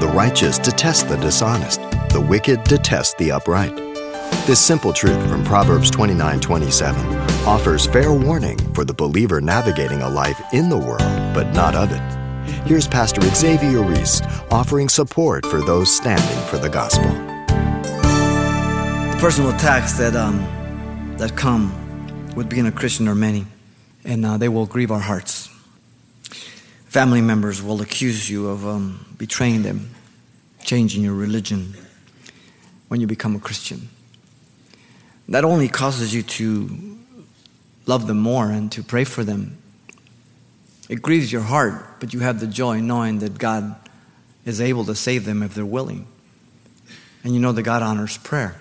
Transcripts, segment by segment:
The righteous detest the dishonest, the wicked detest the upright. This simple truth from Proverbs 29:27 offers fair warning for the believer navigating a life in the world but not of it. Here's Pastor Xavier Reese offering support for those standing for the gospel. The personal attacks that um, that come with being a Christian are many, and uh, they will grieve our hearts. Family members will accuse you of um, betraying them, changing your religion when you become a Christian. That only causes you to love them more and to pray for them. It grieves your heart, but you have the joy knowing that God is able to save them if they're willing. And you know that God honors prayer.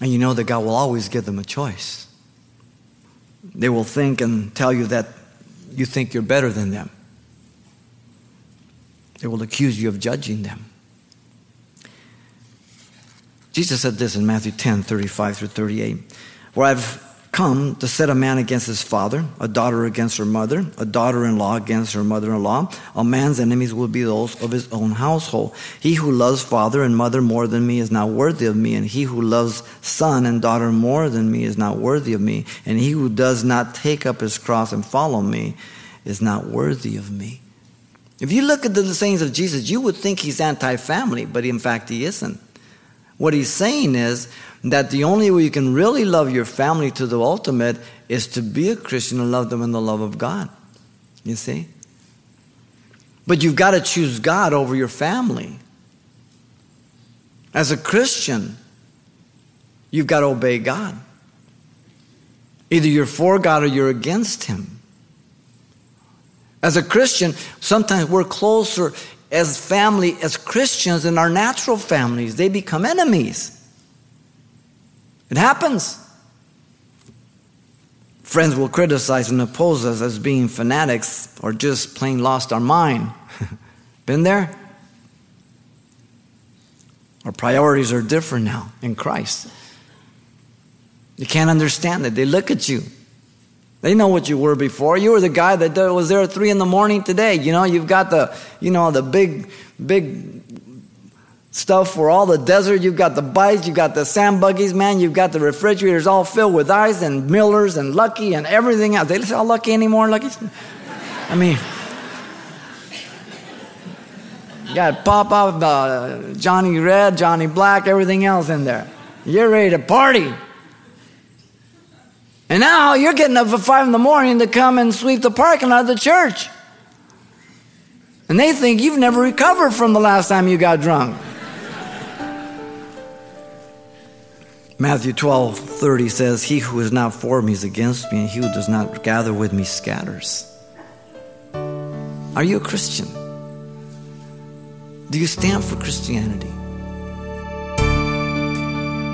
And you know that God will always give them a choice. They will think and tell you that you think you're better than them. They will accuse you of judging them. Jesus said this in Matthew 10 35 through 38, where I've come to set a man against his father, a daughter against her mother, a daughter in law against her mother in law. A man's enemies will be those of his own household. He who loves father and mother more than me is not worthy of me, and he who loves son and daughter more than me is not worthy of me, and he who does not take up his cross and follow me is not worthy of me. If you look at the sayings of Jesus, you would think he's anti family, but in fact, he isn't. What he's saying is that the only way you can really love your family to the ultimate is to be a Christian and love them in the love of God. You see? But you've got to choose God over your family. As a Christian, you've got to obey God. Either you're for God or you're against Him. As a Christian, sometimes we're closer as family, as Christians in our natural families, they become enemies. It happens. Friends will criticize and oppose us as being fanatics or just plain lost our mind. Been there? Our priorities are different now in Christ. You can't understand it. They look at you. They know what you were before. You were the guy that was there at three in the morning today. You know, you've got the, you know, the big, big stuff for all the desert. You've got the bikes, you've got the sand buggies, man. You've got the refrigerators all filled with ice and Millers and Lucky and everything else. They sell Lucky anymore, Lucky? I mean, you got pop up uh, Johnny Red, Johnny Black, everything else in there. You're ready to party. And now you're getting up at five in the morning to come and sweep the parking lot of the church. And they think you've never recovered from the last time you got drunk. Matthew 12, 30 says, He who is not for me is against me, and he who does not gather with me scatters. Are you a Christian? Do you stand for Christianity?